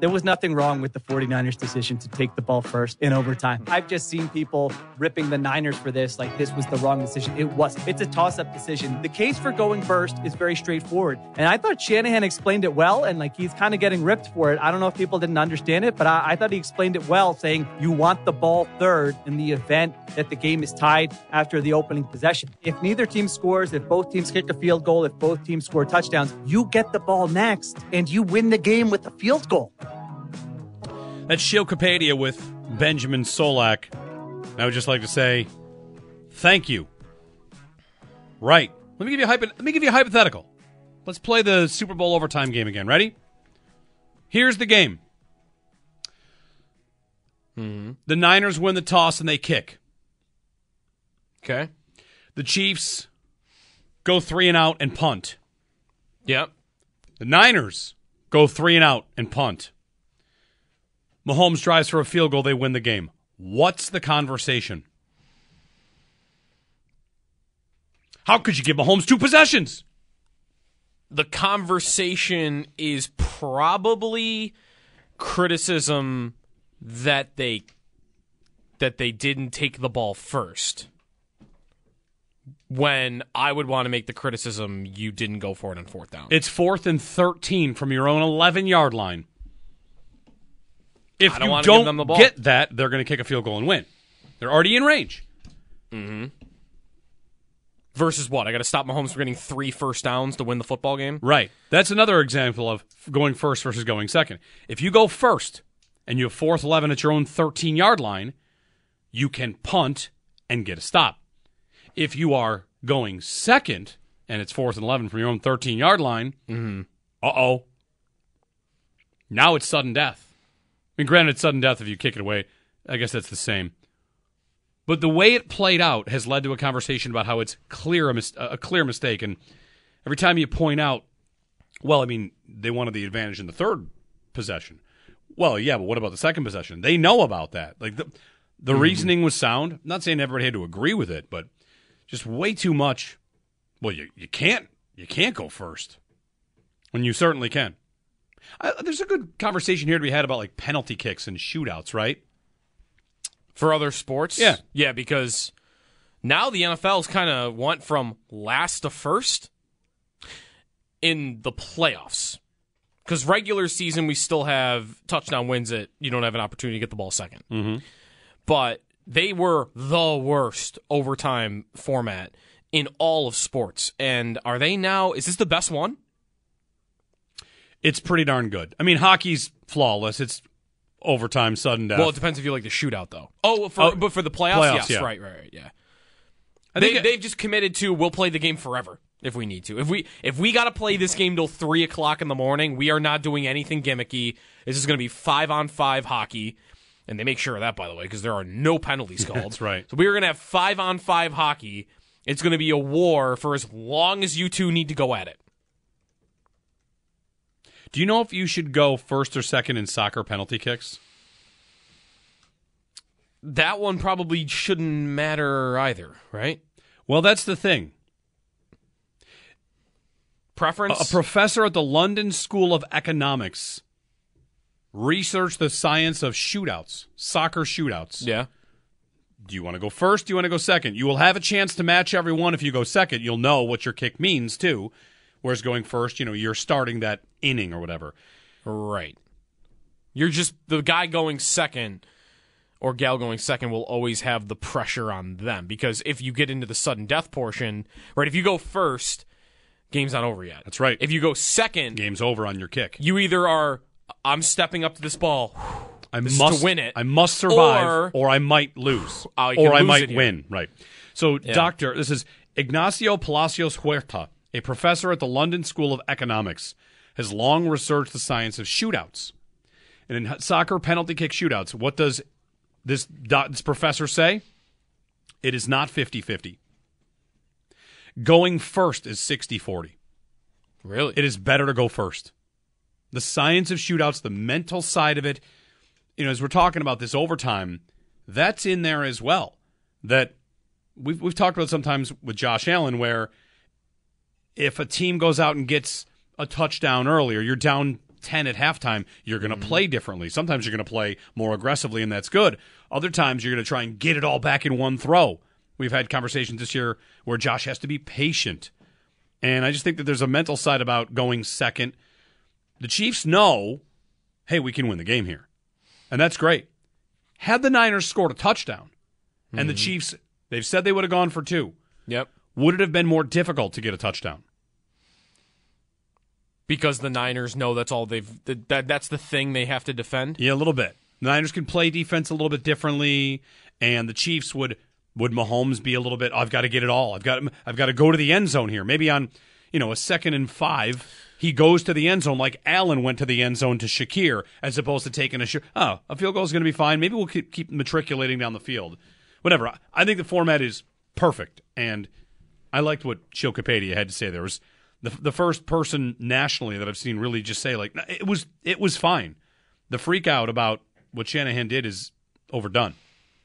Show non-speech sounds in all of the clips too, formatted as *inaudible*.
There was nothing wrong with the 49ers decision to take the ball first in overtime. I've just seen people ripping the Niners for this, like this was the wrong decision. It was. It's a toss up decision. The case for going first is very straightforward. And I thought Shanahan explained it well, and like he's kind of getting ripped for it. I don't know if people didn't understand it, but I, I thought he explained it well, saying you want the ball third in the event that the game is tied after the opening possession. If neither team scores, if both teams kick a field goal, if both teams score touchdowns, you get the ball next and you win the game with a field goal. That's Shilkapedia with Benjamin Solak. I would just like to say thank you. Right. Let me give you a hypo- let me give you a hypothetical. Let's play the Super Bowl overtime game again. Ready? Here's the game. Mm-hmm. The Niners win the toss and they kick. Okay. The Chiefs go three and out and punt. Yep. The Niners go three and out and punt. Mahomes drives for a field goal. They win the game. What's the conversation? How could you give Mahomes two possessions? The conversation is probably criticism that they that they didn't take the ball first. When I would want to make the criticism you didn't go for it on fourth down. It's fourth and 13 from your own 11 yard line. If I don't you wanna give don't them the ball. get that, they're going to kick a field goal and win. They're already in range. Versus what? I got to stop Mahomes from getting three first downs to win the football game. Right. That's another example of going first versus going second. If you go first and you have fourth 11 at your own 13 yard line, you can punt and get a stop. If you are going second and it's fourth and 11 from your own 13 yard line, uh oh. Now it's sudden death. I mean, granted, sudden death if you kick it away. I guess that's the same. But the way it played out has led to a conversation about how it's clear a, mis- a clear mistake. And every time you point out, well, I mean, they wanted the advantage in the third possession. Well, yeah, but what about the second possession? They know about that. Like the the mm-hmm. reasoning was sound. I'm not saying everybody had to agree with it, but just way too much. Well, you you can't you can't go first when you certainly can. I, there's a good conversation here to be had about like penalty kicks and shootouts, right? For other sports? Yeah. Yeah, because now the NFL's kind of went from last to first in the playoffs. Because regular season, we still have touchdown wins that you don't have an opportunity to get the ball 2nd Mm-hmm. But they were the worst overtime format in all of sports. And are they now, is this the best one? It's pretty darn good. I mean, hockey's flawless. It's overtime, sudden death. Well, it depends if you like the shootout, though. Oh, for, Oh, but for the playoffs, playoffs, yes, yeah. right, right, right, yeah. I they, think they've just committed to we'll play the game forever if we need to. If we if we got to play this game till three o'clock in the morning, we are not doing anything gimmicky. This is going to be five on five hockey, and they make sure of that by the way because there are no penalties *laughs* called. That's right. So we are going to have five on five hockey. It's going to be a war for as long as you two need to go at it. Do you know if you should go first or second in soccer penalty kicks? That one probably shouldn't matter either, right? Well, that's the thing. Preference. A, professor at the London School of Economics researched the science of shootouts, soccer shootouts. yeah. Do you want to go first? Do you want to go second? You will have a chance to match everyone if you go second. You'll know what your kick means too. Whereas going first, you know, you're starting that inning or whatever. Right. You're just the guy going second or gal going second will always have the pressure on them because if you get into the sudden death portion, right, if you go first, game's not over yet. That's right. If you go second, Game's over on your kick. you either are I'm stepping up to this ball. I This must to win it. I must survive, Or- or, I might lose, you can or I lose might win. Right. So, Doctor, this is Ignacio Palacios Huerta, a professor at the London School of Economics, has long researched the science of shootouts. And in soccer penalty kick shootouts, what does this, this professor say? It is not 50 50. Going first is 60 40. Really? It is better to go first. The science of shootouts, the mental side of it, you know, as we're talking about this overtime, that's in there as well. That we've we've talked about sometimes with Josh Allen, where if a team goes out and gets a touchdown earlier, you're down ten at halftime, you're going to mm-hmm. play differently. Sometimes you're going to play more aggressively, and that's good. Other times you're going to try and get it all back in one throw. We've had conversations this year where Josh has to be patient. And I just think that there's a mental side about going second. The Chiefs know, hey, we can win the game here. And that's great. Had the Niners scored a touchdown and the mm-hmm. Chiefs, they've said they would have gone for two, Yep. Would it have been more difficult to get a touchdown? Because the Niners know that's all they've that, that that's the thing they have to defend. Yeah, a little bit. The Niners can play defense a little bit differently, and the Chiefs would would Mahomes be a little bit. I've got to get it all. I've got I've got to go to the end zone here. Maybe on you know a second and five, he goes to the end zone like Allen went to the end zone to Shakir, as opposed to taking a sh- oh a field goal is going to be fine. Maybe we'll keep, keep matriculating down the field. Whatever. I- I think the format is perfect, and I liked what Shokapedia had to say. There was the the first person nationally that I've seen really just say like it was it was fine. The freak out about what Shanahan did is overdone.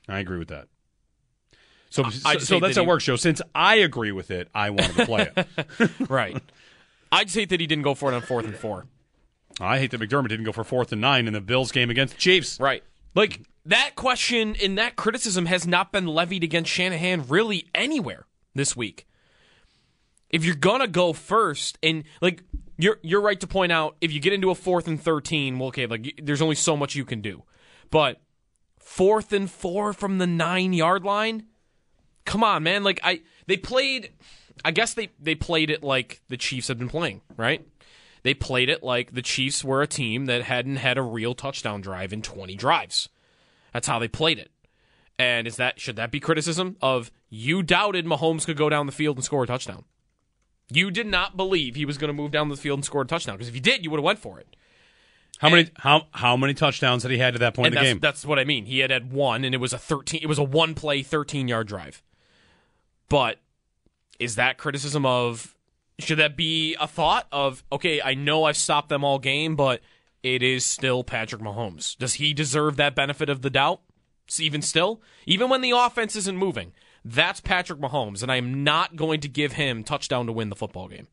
I agree with that. So, I so, so that's that he- work show. Since I agree with it, I wanted to play it. *laughs* *laughs* right. I'd say that he didn't go for it on fourth and four. I hate that McDermott didn't go for fourth and nine in the Bills game against the Chiefs. Right. Like that question and that criticism has not been levied against Shanahan really anywhere this week. If you're gonna go first, and like you're you're right to point out, if you get into a fourth and thirteen, well, okay, like there's only so much you can do. But fourth and four from the nine yard line, come on, man. Like I they played I guess they, they played it like the Chiefs had been playing, right? They played it like the Chiefs were a team that hadn't had a real touchdown drive in 20 drives. That's how they played it. And is that should that be criticism of you doubted Mahomes could go down the field and score a touchdown? You did not believe he was going to move down the field and score a touchdown because if you did, you would have went for it. How many how how many touchdowns had he had to that point and in the that's, game? that's what I mean. He had had one, and it was a thirteen. It was a one play, thirteen yard drive. But is that criticism of? Should that be a thought of? Okay, I know I've stopped them all game, but it is still Patrick Mahomes. Does he deserve that benefit of the doubt? Even still, even when the offense isn't moving, that's Patrick Mahomes, and I am not going to give him touchdown to win the football game.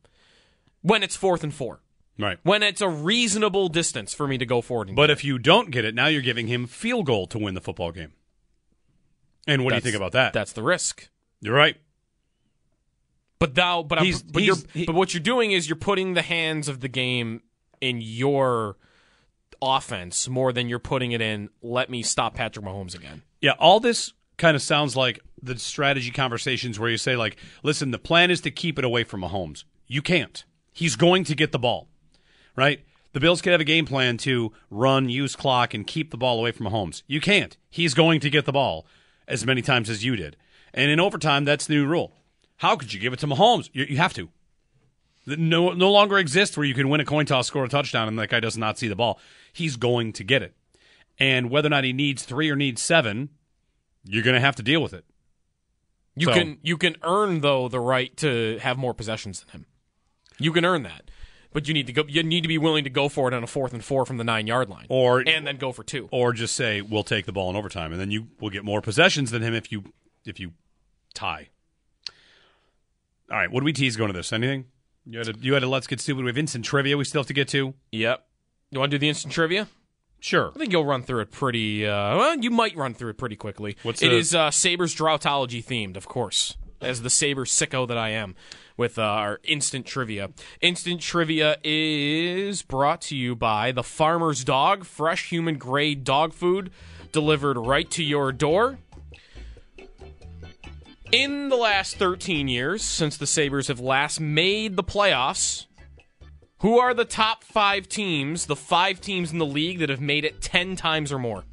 When it's fourth and four, right. when it's a reasonable distance for me to go forward. And But if you don't get it, now you're giving him field goal to win the football game. And what do you think about that? That's the risk. You're right. But thou, but I'm, He's- but he's- you're, he- but what you're doing is you're putting the hands of the game in your offense more than you're putting it in. Let me stop Patrick Mahomes again. Yeah, all this kind of sounds like the strategy conversations where you say, like, listen, the plan is to keep it away from Mahomes. You can't. He's going to get the ball, right? The Bills could have a game plan to run, use clock, and keep the ball away from Mahomes. You can't. He's going to get the ball as many times as you did. And in overtime, that's the new rule. How could you give it to Mahomes? You, you have to. No, no longer exists where you can win a coin toss, score a touchdown, and that guy does not see the ball. He's going to get it. And whether or not he needs three or needs seven, you're going to have to deal with it. You So- can you can earn though the right to have more possessions than him. You can earn that, but you need to go. You need to be willing to go for it on a fourth and four from the nine yard line, Or and then go for two. or just say we'll take the ball in overtime, and then you will get more possessions than him if you if you tie. All right, what do we tease going to this? Anything? You had a, you had a let's get stupid. We have instant trivia. We still have to get to. Yep. You want to do the instant trivia? Sure. I think you'll run through it pretty. Uh, well, you might run through it pretty quickly. What's it the- is uh, Sabres Droughtology themed, of course. as the Sabre sicko that I am with uh, our instant trivia. Instant trivia is brought to you by the Farmer's Dog, fresh human grade dog food delivered right to your door. In the last 13 years, since the Sabres have last made the playoffs, who are the top five teams, the five teams in the league that have made it 10 times or more?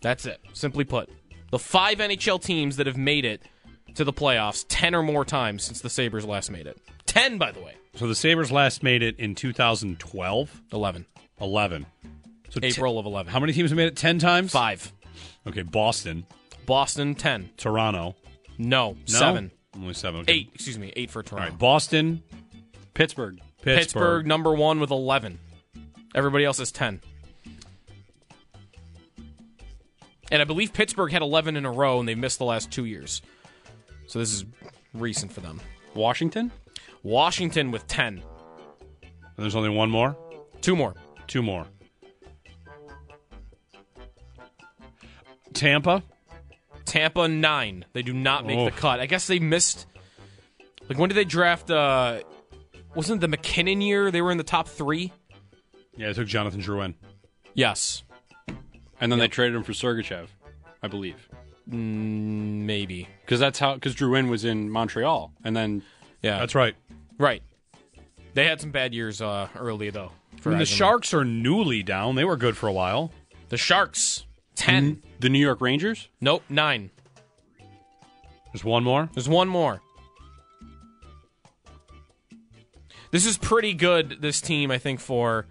That's it. Simply put, the five NHL teams that have made it to the playoffs 10 or more times since the Sabres last made it. 10, by the way. So the Sabres last made it in 2012? 11. 11. So April of 11. How many teams have made it 10 times? Five. Okay, Boston, Boston, 10. Toronto. No, No? seven. Only seven. Okay. Eight, excuse me, eight for All Toronto. right, Boston, Pittsburgh. Pittsburgh. Pittsburgh, number one with 11. Everybody else is 10. And I believe Pittsburgh had 11 in a row, and they missed the last two years. So this is recent for them. Washington. Washington with 10. And there's only one more? Two more. Two more. Tampa? Tampa, 9. They do not make Oh. the cut. I guess they missed. Like, when did they draft? Uh, wasn't it the MacKinnon year? They were in the top three? Yeah, they took Jonathan Drouin. Yes. And then they traded him for Sergachev, I believe. Mm, maybe. Because that's how. Because Drouin was in Montreal, and then Yeah. That's right. right. They had some bad years uh, early, though. I mean, the Sharks are newly down. They were good for a while. The Sharks, 10. the New York Rangers. Nope, 9. There's one more. There's one more. This is pretty good, this team, I think, for.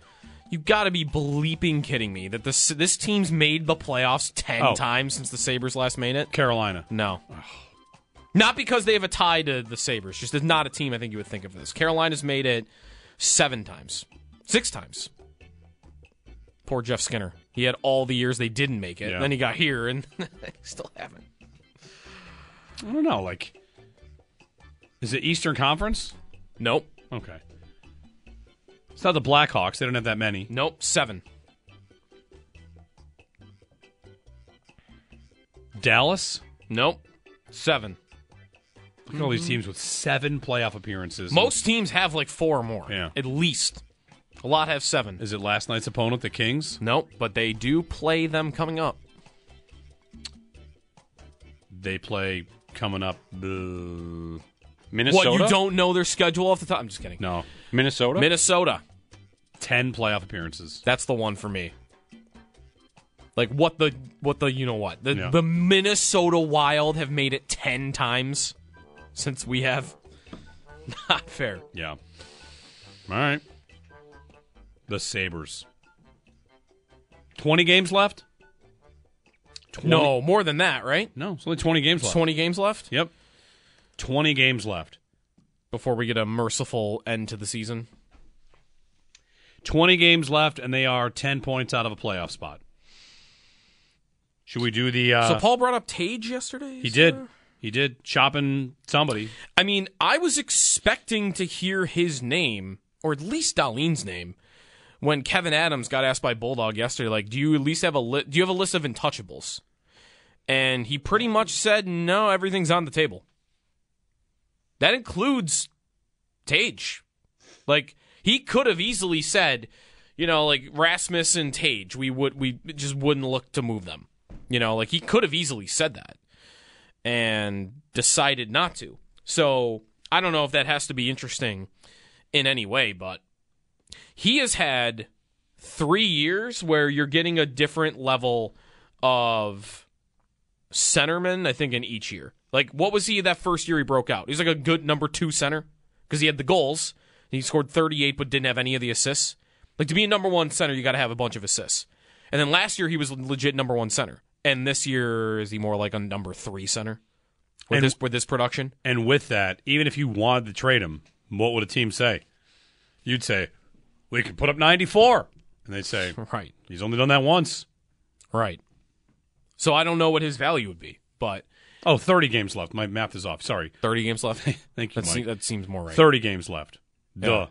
you've gotta be bleeping kidding me that this this team's made the playoffs 10 Oh. times since the Sabres last made it? Carolina. No. Not because they have a tie to the Sabres. Just not a team I think you would think of this. Carolina's made it seven times. Six times. Poor Jeff Skinner. He had all the years they didn't make it. Yeah. Then he got here and *laughs* still haven't. I don't know. Like, is it Eastern Conference? Nope. Okay. It's not the Blackhawks. They don't have that many. Nope. Seven. Dallas. Nope. Seven. Look at all these teams with seven playoff appearances. Most teams have like four or more. Yeah. At least. A lot have seven. Is it last night's opponent, the Kings? Nope. But they do play them coming up. They play coming up. Uh, Minnesota. What, you don't know their schedule off the top? I'm just kidding. no, Minnesota. Minnesota. ten playoff appearances. That's the one for me. Like what the what the you know what the Yeah. the Minnesota Wild have made it ten times since we have. *laughs* Not fair. Yeah. All right. The Sabres. Twenty games left. 20? No, more than that, right? no, it's only twenty games left. Twenty games left Yep. Twenty games left. before we get a merciful end to the season. 20 games left, and they are 10 points out of a playoff spot. Should we do the. Uh, so Paul brought up Tage yesterday. he did. He did. Chopping somebody. I mean, I was expecting to hear his name, or at least Dahlin's name, when Kevyn Adams got asked by Bulldog yesterday, like, do you at least have a li- do you have a list of untouchables? And he pretty much said, no, everything's on the table. That includes Tage. Like, he could have easily said, you know, like Rasmus and Tage, we would we just wouldn't look to move them. You know, like he could have easily said that and decided not to. So I don't know if that has to be interesting in any way, but he has had three years where you're getting a different level of centerman, I think, in each year. Like, what was he that first year he broke out? He's like a good number two center because he had the goals. He scored 38 but didn't have any of the assists. Like, to be a number one center, you got to have a bunch of assists. And then last year, he was legit number one center. And this year, is he more like a number three center with, And- this, with this production? And with that, even if you wanted to trade him, what would a team say? You'd say, we could put up 94. And they'd say, *laughs* Right. he's only done that once. Right. So I don't know what his value would be, but Oh, 30 games left. My math is off. Sorry. 30 games left. *laughs* Thank you, that, se- that seems more right. 30 games left. Yeah. Duh.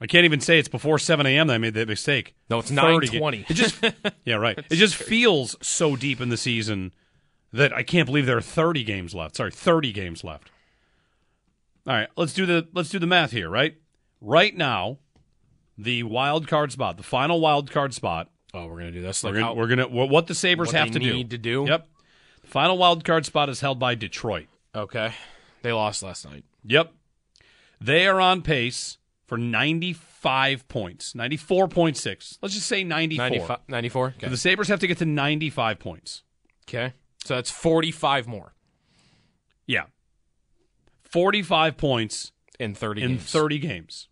I can't even say it's before 7 a.m. that I made that mistake. No, it's 30 ga- 9:20. It just, *laughs* yeah, right. It just feels so deep in the season that I can't believe there are 30 games left. Sorry, 30 games left. All right, let's do the let's do the math here, right? Right now, the wild card spot, the final wild card spot. Oh, we're gonna do this. We're Like gonna, how- we're gonna what the Sabres have to do. need to do? Yep. The final wild card spot is held by Detroit. Okay. They lost last night. Yep. They are on pace for 95 points, 94.6. Let's just say 94. 95 94? Okay. So the Sabres have to get to 95 points. okay. So that's 45 more Yeah. 45 points in 30 in games. 30 games.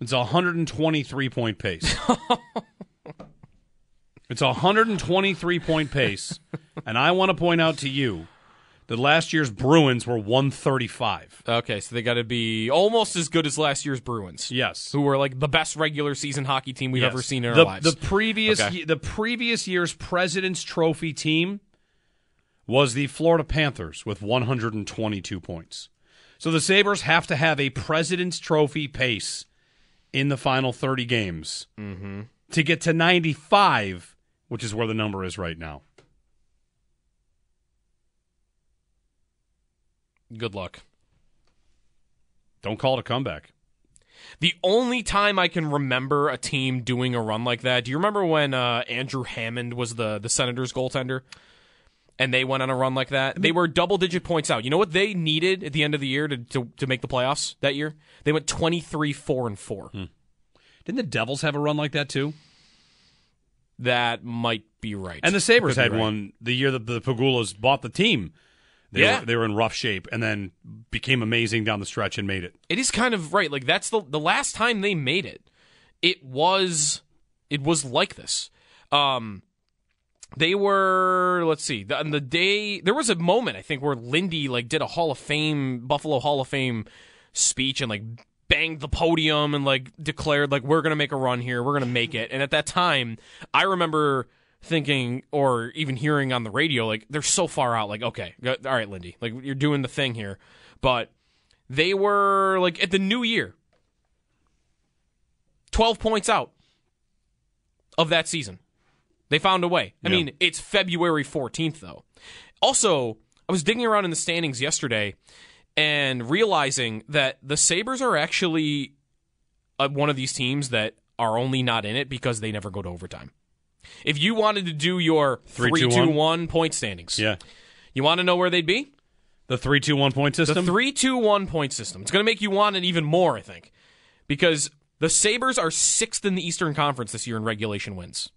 It's a 123 point pace. *laughs* it's a 123 point pace. and I want to point out to you that last year's Bruins were 135. Okay, so they got to be almost as good as last year's Bruins. Yes. Who were like the best regular season hockey team we've Yes. ever seen in the, our lives. The previous Okay. the previous year's President's Trophy team was the Florida Panthers with 122 points. So the Sabres have to have a President's Trophy pace in the final 30 games Mm-hmm. to get to 95, which is where the number is right now. Good luck. Don't call it a comeback. The only time I can remember a team doing a run like that, do you remember when uh, Andrew Hammond was the the Senators goaltender? And they went on a run like that. They were double digit points out. You know what they needed at the end of the year to, to, to make the playoffs that year? They went 23 4 and 4. Didn't the Devils have a run like that too? That might be right. And the Sabres had right. one the year that the Pegulas bought the team. They, Yeah. were, they were in rough shape and then became amazing down the stretch and made it. It is kind of right. Like that's the the last time they made it. It was it was like this. Um they were let's see on the day there was a moment I think where Lindy like did a Hall of Fame Buffalo Hall of Fame speech and like banged the podium and like declared like we're gonna make a run here we're gonna make it. And at that time I remember thinking or even hearing on the radio like they're so far out like okay go, all right Lindy like you're doing the thing here. But they were like at the new year 12 points out of that season they found a way i Yeah. mean it's february 14th though also i was digging around in the standings yesterday and realizing that the sabres are actually uh, one of these teams that are only not in it because they never go to overtime if you wanted to do your Three, two, 2 one? 1 point standings Yeah. you want to know where they'd be The three two one point system. the three two one point system. It's going to make you want it even more, I think, because the Sabres are sixth in the Eastern Conference this year in regulation wins.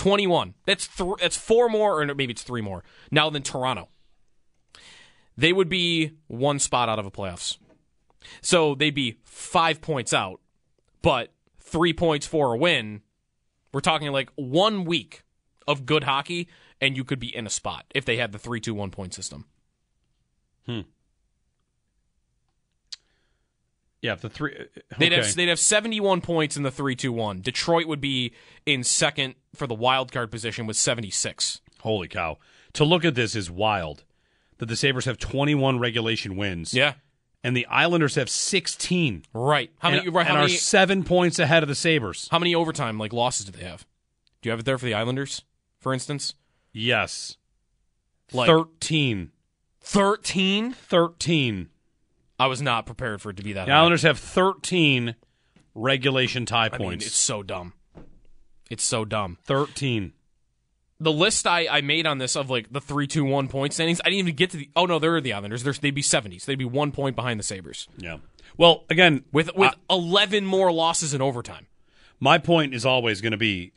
Twenty one. That's th- that's four more, or maybe it's three more now than Toronto. They would be one spot out of a playoffs, so they'd be five points out, but three points for a win. We're talking like one week of good hockey, and you could be in a spot if they had the three two one point system. Hmm. Yeah, the three. Uh, uh, they'd have they'd have 71 points in the 3-2-1. Detroit would be in second for the wild card position with 76. Holy cow! To look at this is wild. That the Sabres have twenty one regulation wins. Yeah. and the Islanders have sixteen. Right. How many and, right, how and many are seven points ahead of the Sabres. how many overtime like losses do they have? Do you have it there for the Islanders, for instance? Yes, Like thirteen. 13? Thirteen. I was not prepared for it to be that The high. Islanders have thirteen regulation tie I mean, points. it's so dumb. It's so dumb. thirteen. The list I, I made on this of like the 3-2-1 point standings, I didn't even get to the Oh no, they're the Islanders. They're, they'd be 70s. They'd be 1 point behind the Sabres. Yeah. Well, again, With with I- 11 more losses in overtime. my point is always going to be,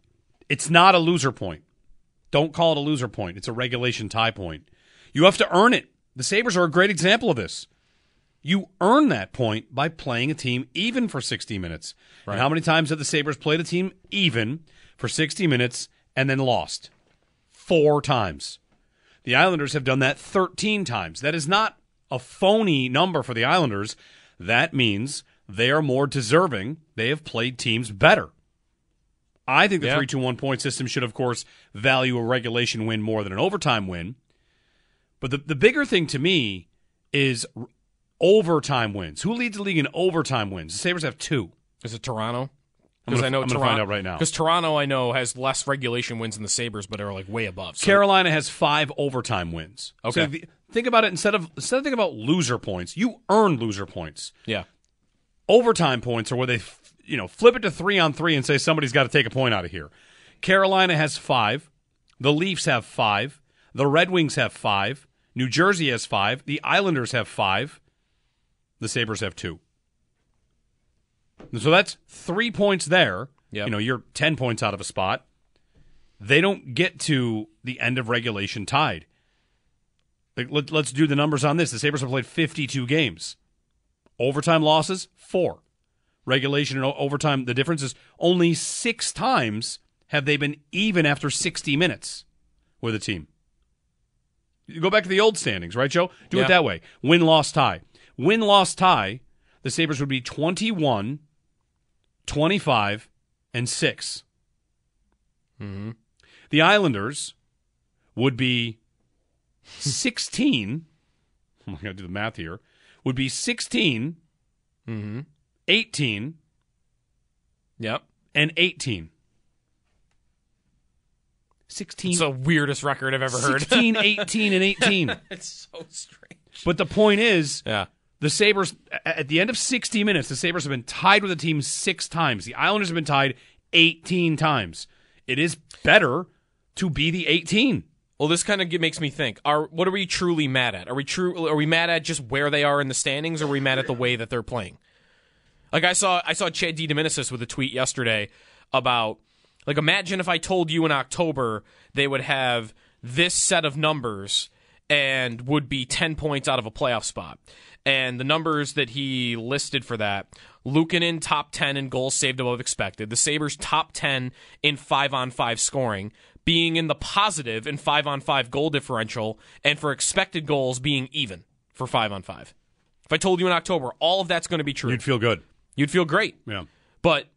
it's not a loser point. Don't call it a loser point. It's a regulation tie point. You have to earn it. The Sabres are a great example of this. You earn that point by playing a team even for 60 minutes. And how many times have the Sabres played a team even for 60 minutes and then lost? Four times. The Islanders have done that 13 times. That is not a phony number for the Islanders. That means they are more deserving. They have played teams better. I think the three to one point system should, of course, value a regulation win more than an overtime win. But the, the bigger thing to me is overtime wins. Who leads the league in overtime wins? The Sabres have two. Is it Toronto? Because I know I'm Toronto, find out right now. Because Toronto, I know, has less regulation wins than the Sabres, but are like way above. So Carolina has five overtime wins. Okay. So the- think about it instead of instead of thinking about loser points, you earn loser points. yeah, Overtime points are where they, f- you know, flip it to three on three and say somebody's got to take a point out of here. Carolina has five. The Leafs have five. The Red Wings have five. New Jersey has five. The Islanders have five. The Sabres have two. So that's three points there. Yep. You know, you're 10 points out of a spot. They don't get to the end of regulation tied. Like, let, let's do the numbers on this. The Sabres have played 52 games. Overtime losses, four. Regulation and overtime, the difference is only six times have they been even after 60 minutes with a team. You go back to the old standings, right, Joe? Do Yeah. it that way. Win, loss, tie. Win, loss, tie, the Sabres would be 21, 25, and 6. Mm-hmm. The Islanders would be 16. *laughs* I'm going to do the math here. Would be 16, mm-hmm. 18, yep. and 18. 16, It's the weirdest record I've ever heard. 16 *laughs* 18, and 18. it's so strange. But the point is, Yeah, the Sabres, at the end of 60 minutes, the Sabres have been tied with the team six times. The Islanders have been tied 18 times. It is better to be the 18. Well, this kind of makes me think: Are what are we truly mad at? Are we true? Are we mad at just where they are in the standings, or are we mad at the way that they're playing? Like I saw, I saw Chad D. DiDomenicis with a tweet yesterday about like imagine if I told you in October they would have this set of numbers and would be ten points out of a playoff spot. And the numbers that he listed for that Luukkonen top 10 in goals saved above expected. The Sabres top 10 in 5 on 5 scoring, being in the positive in 5 on 5 goal differential, and for expected goals being even for 5 on 5. If I told you in October, all of that's going to be true. You'd feel good. You'd feel great. Yeah. But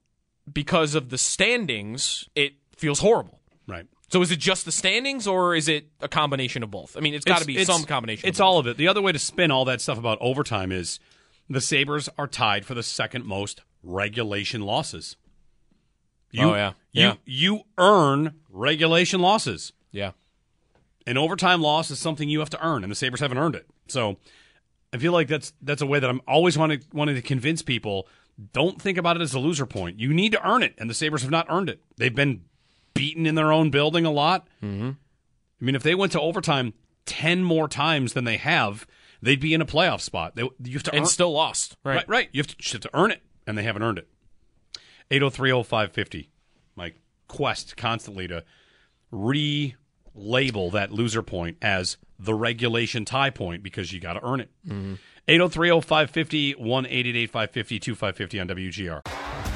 because of the standings, it feels horrible. Right. So is it just the standings or is it a combination of both? I mean, it's got to be some combination. It's of both. all of it. The other way to spin all that stuff about overtime is the Sabres are tied for the second most regulation losses. You, Oh, yeah. You, Yeah. you earn regulation losses. Yeah. An overtime loss is something you have to earn, and the Sabres haven't earned it. So I feel like that's that's a way that I'm always wanting, wanting to convince people don't think about it as a loser point. You need to earn it, and the Sabres have not earned it. They've been beaten in their own building a lot. Mm-hmm. I mean, if they went to overtime 10 more times than they have, they'd be in a playoff spot. They, you have to And earn, still lost. Right. right, right. You have to, you have to earn it, and they haven't earned it. 8030550. My quest constantly to relabel that loser point as the regulation tie point because you got to earn it. 8030550 188 2550 on WGR.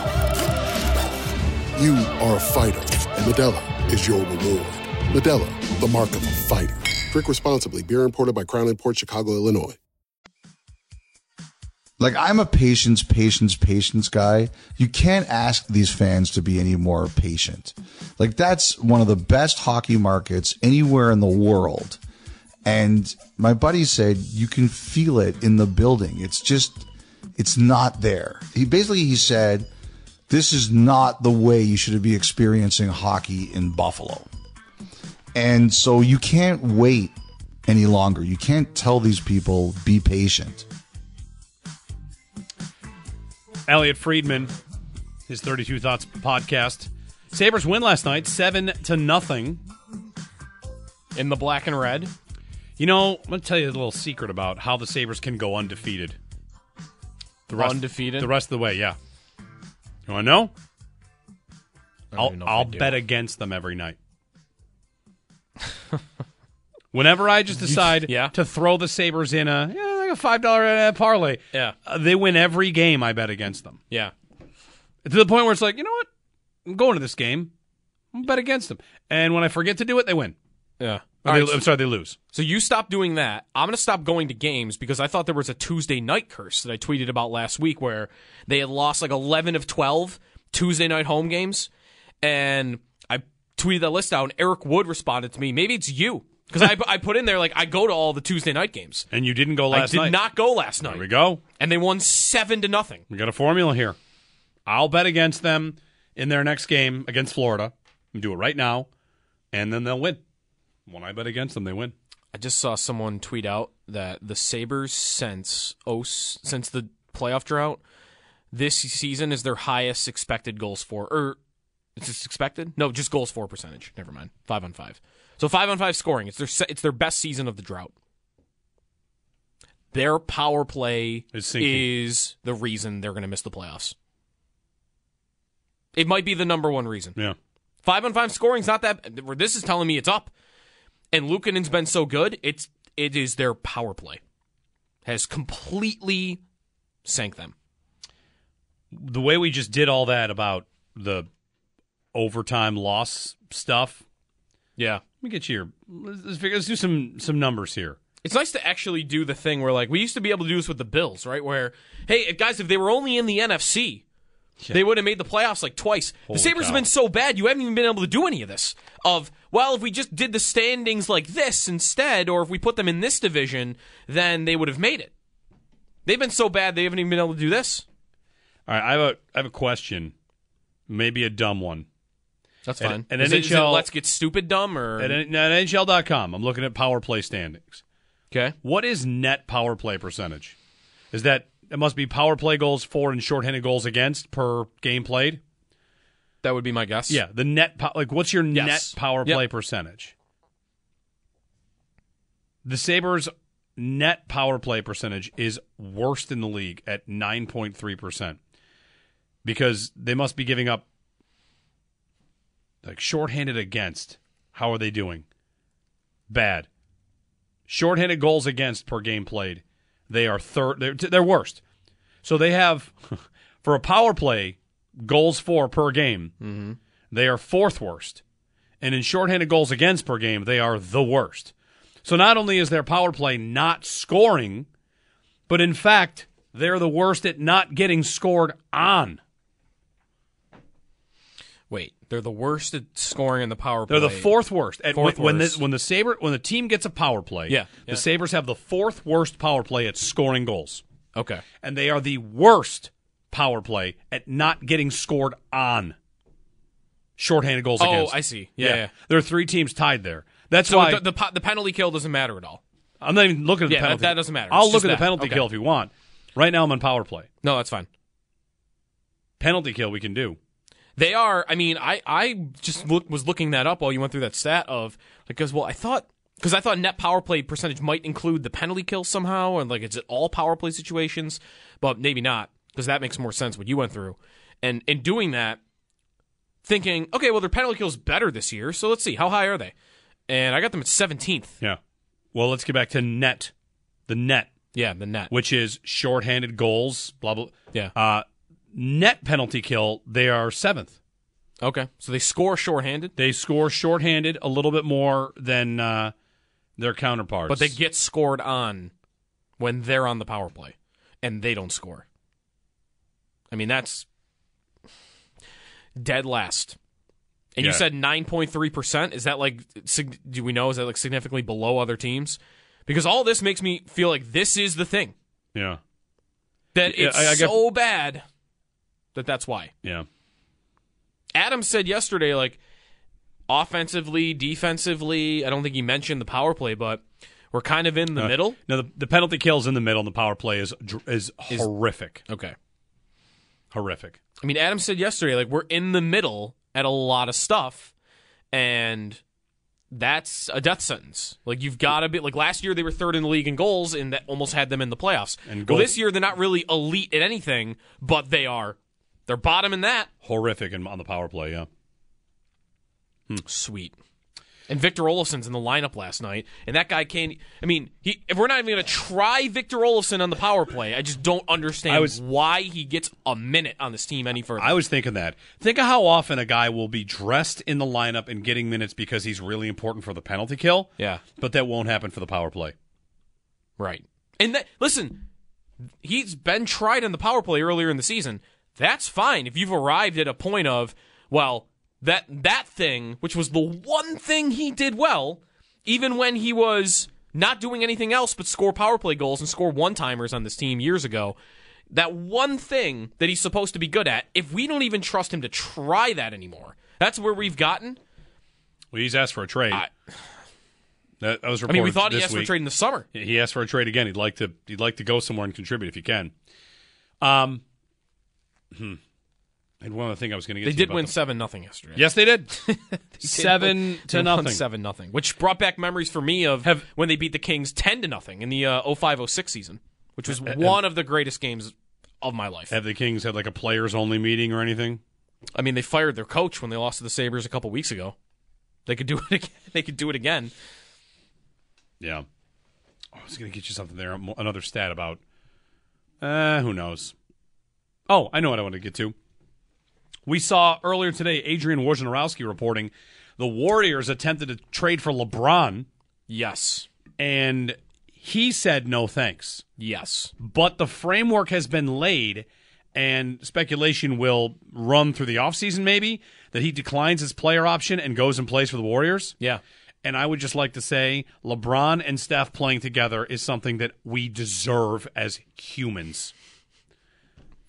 You are a fighter, and Modelo is your reward. Modelo, the mark of a fighter. Drink responsibly. Beer imported by Crown Port Chicago, Illinois. Like I'm a patience, patience, patience guy. You can't ask these fans to be any more patient. Like that's one of the best hockey markets anywhere in the world. And my buddy said you can feel it in the building. It's just it's not there. He basically he said this is not the way you should be experiencing hockey in Buffalo. And so you can't wait any longer. You can't tell these people be patient. Elliotte Friedman, his 32 Thoughts podcast. Sabres win last night, 7 to nothing. In the black and red. You know, I'm going to tell you a little secret about how the Sabres can go undefeated. The rest, Undefeated? The rest of the way, yeah. You want to know? I I'll, know I'll bet against them every night. Whenever I just decide Yeah. to throw the Sabres in a yeah, like a five dollar parlay, Yeah. uh, they win every game. I bet against them Yeah. to the point where it's like, you know what? I'm going to this game. I'm bet against them, and when I forget to do it, they win. Yeah. They- I'm sorry, they lose. So you stop doing that. I'm going to stop going to games because I thought there was a Tuesday night curse that I tweeted about last week where they had lost like 11 of 12 Tuesday night home games. And I tweeted that list out, and Eric Wood responded to me. Maybe it's you. Because I, I put in there, like, I go to all the Tuesday night games. And you didn't go last night. I did night. not go last night. There we go. And they won 7 to nothing. We got a formula here. I'll bet against them in their next game against Florida. And do it right now, and then they'll win. When I bet against them, they win. I just saw someone tweet out that the Sabres since oh, since the playoff drought this season is their highest expected goals for or is this expected? No, just goals for percentage. Never mind. 5 on 5. So 5 on 5 scoring. It's their it's their best season of the drought. Their power play Is is the reason they're going to miss the playoffs. It might be the number one reason. Yeah. Five on five scoring's not that. This is telling me it's up, and Luukkonen's been so good. It's it is their power play has completely sank them. The way we just did all that about the overtime loss stuff. Yeah. Let me get you your. Let's, let's figure- let's do some some numbers here. It's nice to actually do the thing where like we used to be able to do this with the Bills, right? Where hey guys, if they were only in the NFC, they would have made the playoffs like twice. Holy the Sabres cow. have been so bad, you haven't even been able to do any of this. Of well, if we just did the standings like this instead, or if we put them in this division, then they would have made it. They've been so bad they haven't even been able to do this. All right, I have a I have a question, maybe a dumb one. That's fine. Is it- is it NHL, let's get stupid dumb or at, at NHL.com. I'm looking at power play standings. okay? What is net power play percentage? Is that it must be power play goals for and shorthanded goals against per game played? That would be my guess. Yeah, the net po- like what's your Yes. net power Yep. play percentage? The Sabres net power play percentage is worst in the league at 9.3% because they must be giving up like shorthanded against. How are they doing? Bad. Shorthanded goals against per game played. They are third. They're, they're worst. So they have *laughs* for a power play goals for per game. Mm-hmm. They are fourth worst, and in shorthanded goals against per game, they are the worst. So not only is their power play not scoring, but in fact they're the worst at not getting scored on. Wait, they're the worst at scoring in the power play. They're the fourth worst. At, Fourth when, when the when the Sabre when the team gets a power play, Yeah, the yeah. Sabres have the fourth worst power play at scoring goals. Okay. And they are the worst power play at not getting scored on. Shorthanded goals Oh, against. I see. Yeah, yeah. There are three teams tied there. That's So why the, the the penalty kill doesn't matter at all. I'm not even looking at the Yeah, that- penalty. that doesn't matter. I'll It's look at the penalty Okay. kill if you want. Right now I'm on power play. No, that's fine. Penalty kill we can do. They are. I mean, I I just look, was looking that up while you went through that stat of because well, I thought because I thought net power play percentage might include the penalty kill somehow, and like is it all power play situations? But maybe not because that makes more sense what you went through. And in doing that, thinking, okay, well their penalty kill is better this year, so let's see how high are they? And I got them at seventeenth. Yeah. Well, let's get back to net. The net, Yeah, the net. which is shorthanded goals, blah blah. Yeah. Uh, net penalty kill, they are seventh. Okay, so they score shorthanded, They score shorthanded a little bit more than uh, their counterparts. but they get scored on when they're on the power play. and they don't score. I mean, that's dead last. And you said 9.3%. Is that like, do we know, is that like significantly below other teams? Because all this makes me feel like this is the thing. Yeah. That Yeah, it's I- so bad that that's why. Yeah. Adam said yesterday, like, offensively, defensively, I don't think he mentioned the power play, but we're kind of in the Uh, middle. No, the, the penalty kills in the middle, and the power play is is Is- horrific. Okay. Horrific. I mean, Adam said yesterday, like, we're in the middle at a lot of stuff, and that's a death sentence. Like, you've got to be, like, last year they were third in the league in goals, and that almost had them in the playoffs. And well, this year they're not really elite at anything, but they are. They're bottom in that. Horrific in, on the power play. Yeah. Hmm. Sweet. And Victor Olofsson's in the lineup last night, and that guy can't. I mean, he, if we're not even going to try Victor Olofsson on the power play, I just don't understand I was- why he gets a minute on this team any further. I was thinking that. Think of how often a guy will be dressed in the lineup and getting minutes because he's really important for the penalty kill. Yeah. But that won't happen for the power play. Right. And that, listen, he's been tried on the power play earlier in the season. That's fine if you've arrived at a point of, well, that that thing, which was the one thing he did well, even when he was not doing anything else but score power play goals and score one timers on this team years ago. That one thing that he's supposed to be good at, if we don't even trust him to try that anymore, that's where we've gotten. Well, he's asked for a trade. I- that, that was I mean, we thought he asked for a trade in the summer. He asked for a trade again. He'd like to. He'd like to go somewhere and contribute if he can. Um. Hmm. And one other thing I was going to get. They to did about win the- seven nothing yesterday. Yes, they did. *laughs* *laughs* They Seven win- to they won nothing. Seven nothing, which brought back memories for me of when they beat the Kings ten to nothing in the uh, 0506 season, which was Uh, uh, one of the greatest games of my life. Have the Kings had like a players only meeting or anything? I mean, they fired their coach when they lost to the Sabres a couple weeks ago. They could do it *laughs* again. They could do it again. Yeah. Oh, I was going to get you something there. Another stat about. Uh, who knows? Oh, I know what I want to get to. We saw earlier today Adrian Wojnarowski reporting the Warriors attempted to trade for LeBron. Yes. And he said no thanks. Yes. But the framework has been laid, and speculation will run through the offseason maybe that he declines his player option and goes and plays for the Warriors. Yeah. And I would just like to say LeBron and Steph playing together is something that we deserve as humans.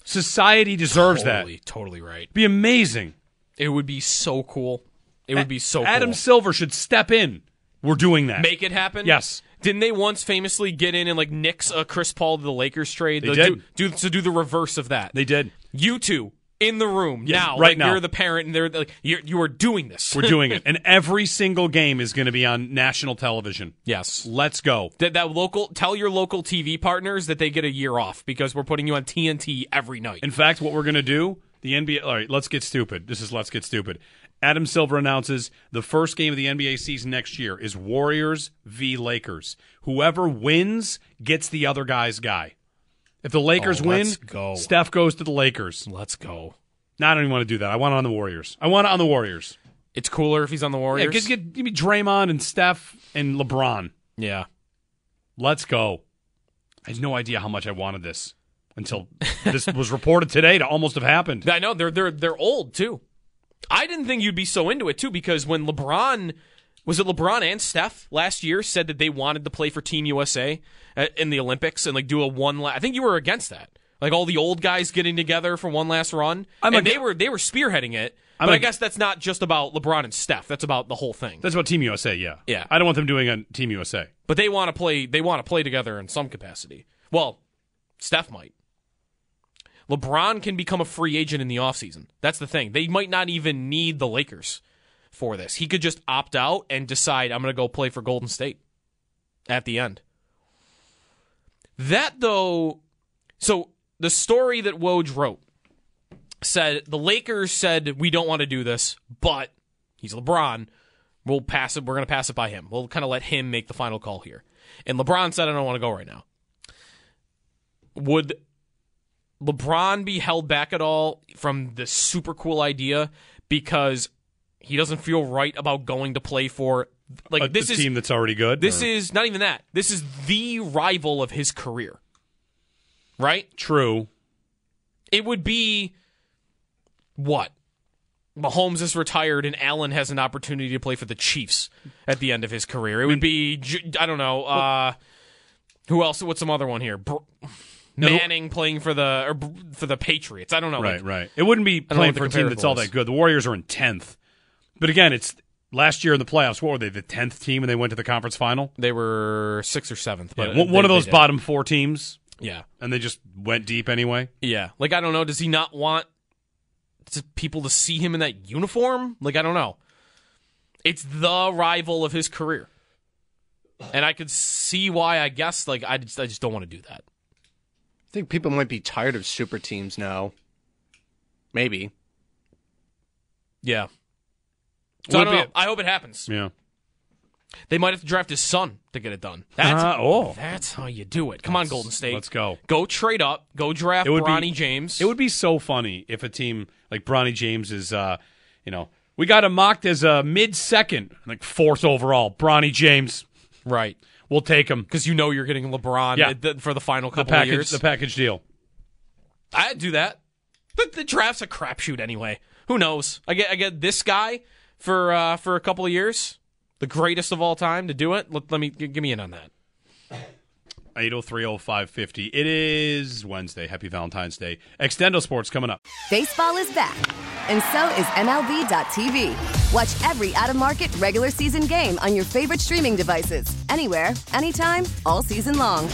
Society deserves totally, that. Totally right. Be amazing. It would be so cool. It would be so Adam cool. Silver should step in. We're doing that. Make it happen. Yes. Didn't they once famously get in and like nix a Chris Paul to the Lakers trade? They The- did. Do, do to do the reverse of that. They did. You two in the room Yes, now. right like, now. You're the parent, and they're like you're, you are doing this. We're doing it. *laughs* And every single game is going to be on national television. yes. Let's go. That, that local. Tell your local TV partners that they get a year off because we're putting you on TNT every night. In fact, what we're going to do, the NBA. All right, let's get stupid. This is let's get stupid. Adam Silver announces the first game of the NBA season next year is Warriors v Lakers. Whoever wins gets the other guy's guy. If the Lakers Oh, win, go. Steph goes to the Lakers. Let's go. No, I don't even want to do that. I want it on the Warriors. I want it on the Warriors. It's cooler if he's on the Yeah, Warriors. give, give, give me Draymond and Steph and LeBron. yeah. Let's go. I had no idea how much I wanted this until *laughs* this was reported today to almost have happened. I know they're they're they're old too. I didn't think you'd be so into it too because when LeBron was it LeBron and Steph last year said that they wanted to play for Team USA uh, in the Olympics and like do a one. La- I think you were against that. Like all the old guys getting together for one last run, I'm and ag- they were they were spearheading it. I'm but I guess that's not just about LeBron and Steph. That's about the whole thing. That's about Team USA, yeah. Yeah. I don't want them doing a Team USA. But they want to play. They want to play together in some capacity. Well, Steph might. LeBron can become a free agent in the offseason. That's the thing. They might not even need the Lakers for this. He could just opt out and decide I'm going to go play for Golden State at the end. That though, so the story that Woj wrote said the Lakers said we don't want to do this, but he's LeBron. We'll pass it. We're going to pass it by him. We'll kind of let him make the final call here. And LeBron said, I don't want to go right now. Would LeBron be held back at all from this super cool idea because he doesn't feel right about going to play for like A- this a is team that's already good. this or- is not even that. This is the rival of his career. right? True. It would be what? Mahomes is retired and Allen has an opportunity to play for the Chiefs at the end of his career. It would be I don't know. Uh, who else? What's some other one here? Br- Manning playing for the or for the Patriots. I don't know. Right, Like, right. It wouldn't be I don't know playing for a team that's all that good. The Warriors are in tenth, but again, it's last year in the playoffs. What were they? The tenth team, and they went to the conference final. They were sixth or seventh. Yeah, But one, they- one of those bottom four teams. Yeah. and they just went deep anyway. Yeah. Like I don't know. Does he not want to, people to see him in that uniform? Like I don't know. It's the rival of his career, and I could see why. I guess like I just I just don't want to do that. I think people might be tired of super teams now. Maybe. Yeah. So I don't know. I hope it happens. Yeah. They might have to draft his son to get it done. That's Uh, oh. that's how you do it. Come on, Golden State. Let's go. Go trade up. Go draft It would Bronny be James. It would be so funny if a team like Bronny James is, uh, you know, we got him mocked as a mid second, like fourth overall. Bronny James, right? We'll take him because you know you're getting LeBron Yeah. the- for the final the couple package, of years. the package deal. I'd do that. But the draft's a crapshoot anyway. Who knows? I get I get this guy for uh, for a couple of years, the greatest of all time to do it. Let, let me g- give me in on that. 8030550. It is Wednesday. Happy Valentine's Day. Extendo Sports coming up. Baseball is back, and so is MLB.tv. Watch every out of market regular season game on your favorite streaming devices, anywhere, anytime, all season long.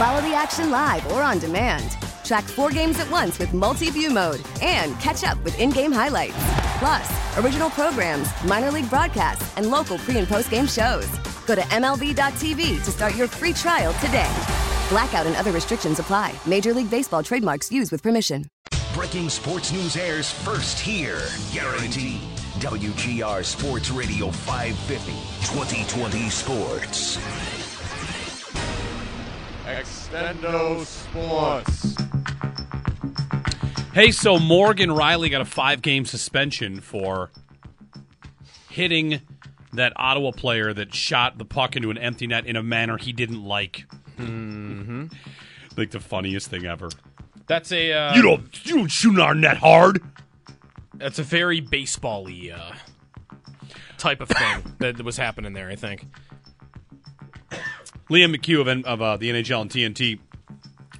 Follow the action live or on demand. Track four games at once with multi view mode and catch up with in game highlights. Plus, original programs, minor league broadcasts, and local pre and post game shows. Go to MLB.tv to start your free trial today. Blackout and other restrictions apply. Major League Baseball trademarks used with permission. Breaking sports news airs first here. Guaranteed. WGR Sports Radio 550. 2020 Sports. Extendo Sports. Hey, so Morgan Rielly got a five game suspension for hitting that Ottawa player that shot the puck into an empty net in a manner he didn't like. Mm-hmm. Like the funniest thing ever. That's a uh, you don't you don't shoot our net hard. That's a very baseball-y uh, type of thing *coughs* that was happening there. I think. Liam McHugh of, of uh, the NHL and TNT.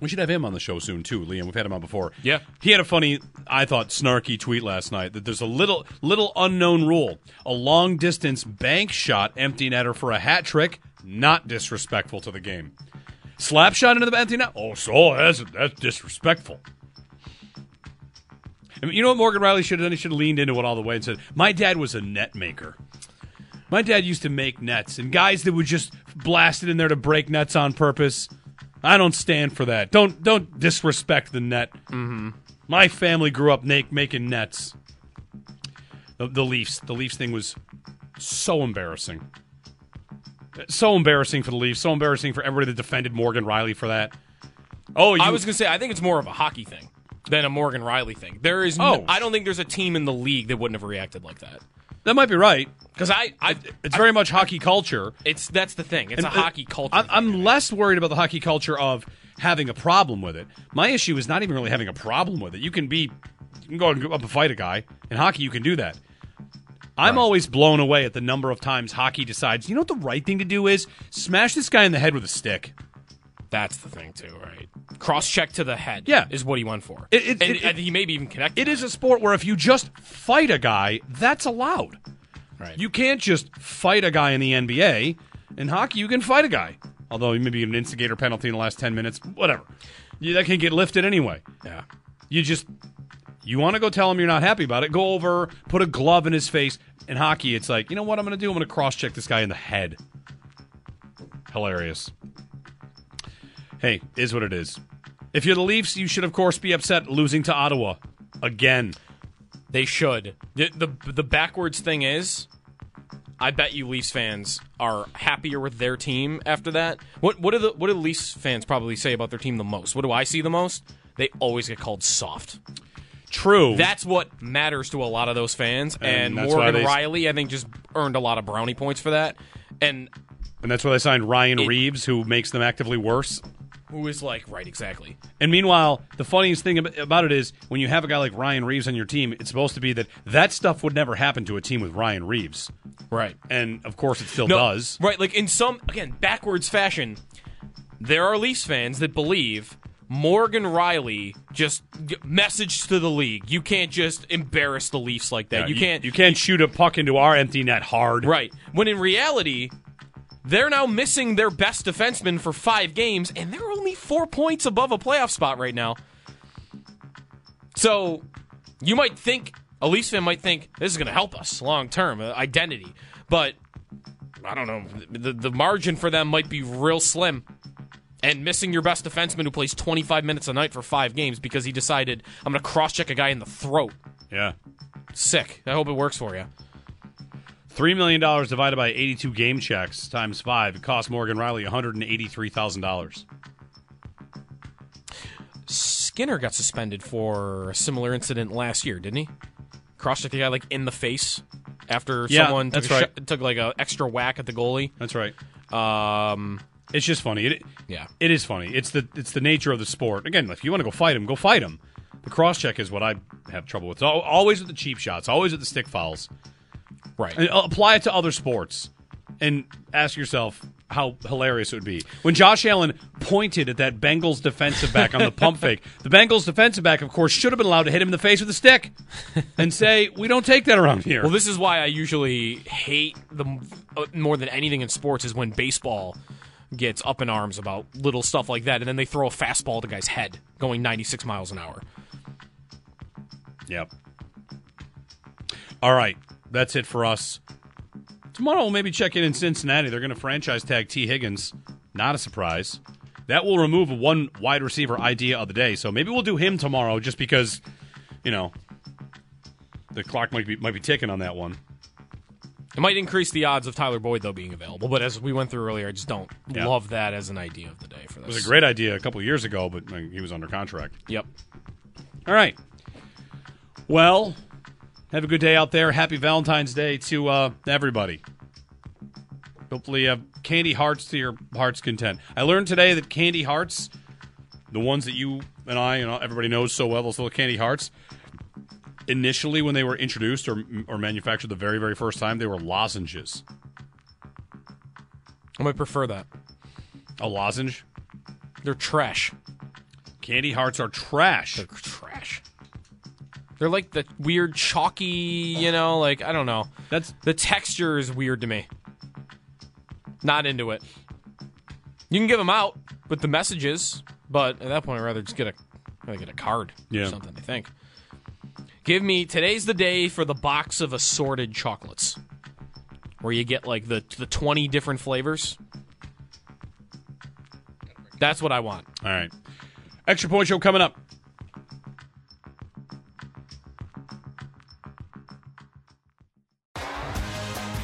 We should have him on the show soon too, Liam. We've had him on before. Yeah. He had a funny, I thought, snarky tweet last night that there's a little little unknown rule. A long distance bank shot empty netter for a hat trick, not disrespectful to the game. Slap shot into the empty net. Oh, so that's that's disrespectful. I mean, you know what Morgan Rielly should have done? He should have leaned into it all the way and said, "My dad was a net maker. My dad used to make nets, and guys that would just blast it in there to break nets on purpose. I don't stand for that. Don't don't disrespect the net. Mm-hmm. My family grew up na- making nets. The, the Leafs, the Leafs thing was so embarrassing. So embarrassing for the Leafs. So embarrassing for everybody that defended Morgan Rielly for that. Oh, you, I was going to say I think it's more of a hockey thing than a Morgan Rielly thing. There is, no, Oh. I don't think there's a team in the league that wouldn't have reacted like that. That might be right. Because I, I, It's very much hockey culture. it's that's the thing. It's And, a hockey culture. I'm, I'm less worried about the hockey culture of having a problem with it. My issue is not even really having a problem with it. You can be, you can go and go up and fight a guy in hockey. You can do that. I'm always blown away at the number of times hockey decides. You know what the right thing to do is smash this guy in the head with a stick. That's the thing too, right? Cross check to the head. Yeah. is what he went for. It- it- and, it- and he maybe even connected. It is a sport where if you just fight a guy, that's allowed. Right. You can't just fight a guy in the NBA. In hockey, you can fight a guy. Although you maybe an instigator penalty in the last 10 minutes, whatever. You, that can get lifted anyway. Yeah. You just, you want to go tell him you're not happy about it, go over, put a glove in his face. In hockey, it's like, you know what I'm going to do? I'm going to cross check this guy in the head. Hilarious. Hey, is what it is. If you're the Leafs, you should, of course, be upset losing to Ottawa again. They should. The, the the backwards thing is, I bet you Leafs fans are happier with their team after that. What what do the what do Leafs fans probably say about their team the most? What do I see the most? They always get called soft. True. That's what matters to a lot of those fans. And And, Morgan they- Rielly, I think, just earned a lot of brownie points for that. And And that's why they signed Ryan Reaves, who makes them actively worse. Who is like right exactly? And meanwhile, the funniest thing about it is when you have a guy like Ryan Reaves on your team, it's supposed to be that that stuff would never happen to a team with Ryan Reaves. Right. And of course, it still No, does. Right, like in some again backwards fashion, there are Leafs fans that believe Morgan Rielly just message to the league. You can't just embarrass the Leafs like that. Yeah, you can't. You can't shoot a puck into our empty net hard. Right. When in reality, they're now missing their best defenseman for five games, and they're only four points above a playoff spot right now. So you might think, a Leafs fan might think, this is going to help us long term, uh, identity. But I don't know. The, the margin for them might be real slim. And missing your best defenseman who plays 25 minutes a night for five games because he decided, I'm going to cross check a guy in the throat. Yeah. Sick. I hope it works for you. $3 million divided by 82 game checks times five. It cost Morgan Rielly $183,000. Skinner got suspended for a similar incident last year, didn't he? Cross checked the guy like in the face after Yeah, someone took, right. shot- took like a extra whack at the goalie. That's right. Um, It's just funny. It, Yeah. it is funny. It's the it's the nature of the sport. Again, if you want to go fight him, go fight him. The cross check is what I have trouble with. Al- Always with the cheap shots. Always with the stick fouls. Right. And uh, apply it to other sports, and ask yourself how hilarious it would be when Josh Allen pointed at that Bengals defensive back on the pump *laughs* fake. The Bengals defensive back, of course, should have been allowed to hit him in the face with a stick and say, "We don't take that around here." Well, this is why I usually hate the uh, more than anything in sports is when baseball gets up in arms about little stuff like that, and then they throw a fastball at the guy's head going 96 miles an hour. Yep. All right, that's it for us. Tomorrow we'll maybe check in in Cincinnati. They're going to franchise tag Tee Higgins. Not a surprise. That will remove one wide receiver idea of the day. So maybe we'll do him tomorrow, just because, you know, the clock might be might be ticking on that one. It might increase the odds of Tyler Boyd though being available, but as we went through earlier, I just don't Yeah. love that as an idea of the day for It this. was a great idea a couple years ago, but he was under contract. Yep. All right. Well, have a good day out there. Happy Valentine's Day to uh, everybody. Hopefully, you have candy hearts to your heart's content. I learned today that candy hearts, the ones that you and I and everybody knows so well, those little candy hearts, initially when they were introduced or, or manufactured the very, very first time, they were lozenges. I might prefer that. A lozenge? They're trash. Candy hearts are trash. They're trash. They're like the weird chalky, you know, like I don't know. That's the texture is weird to me. Not into it. You can give them out with the messages, but at that point, I'd rather just get a rather get a card Yeah. or something. I think. Give me today's the day for the box of assorted chocolates, where you get like the the twenty different flavors. That's what I want. All right. Extra point show coming up.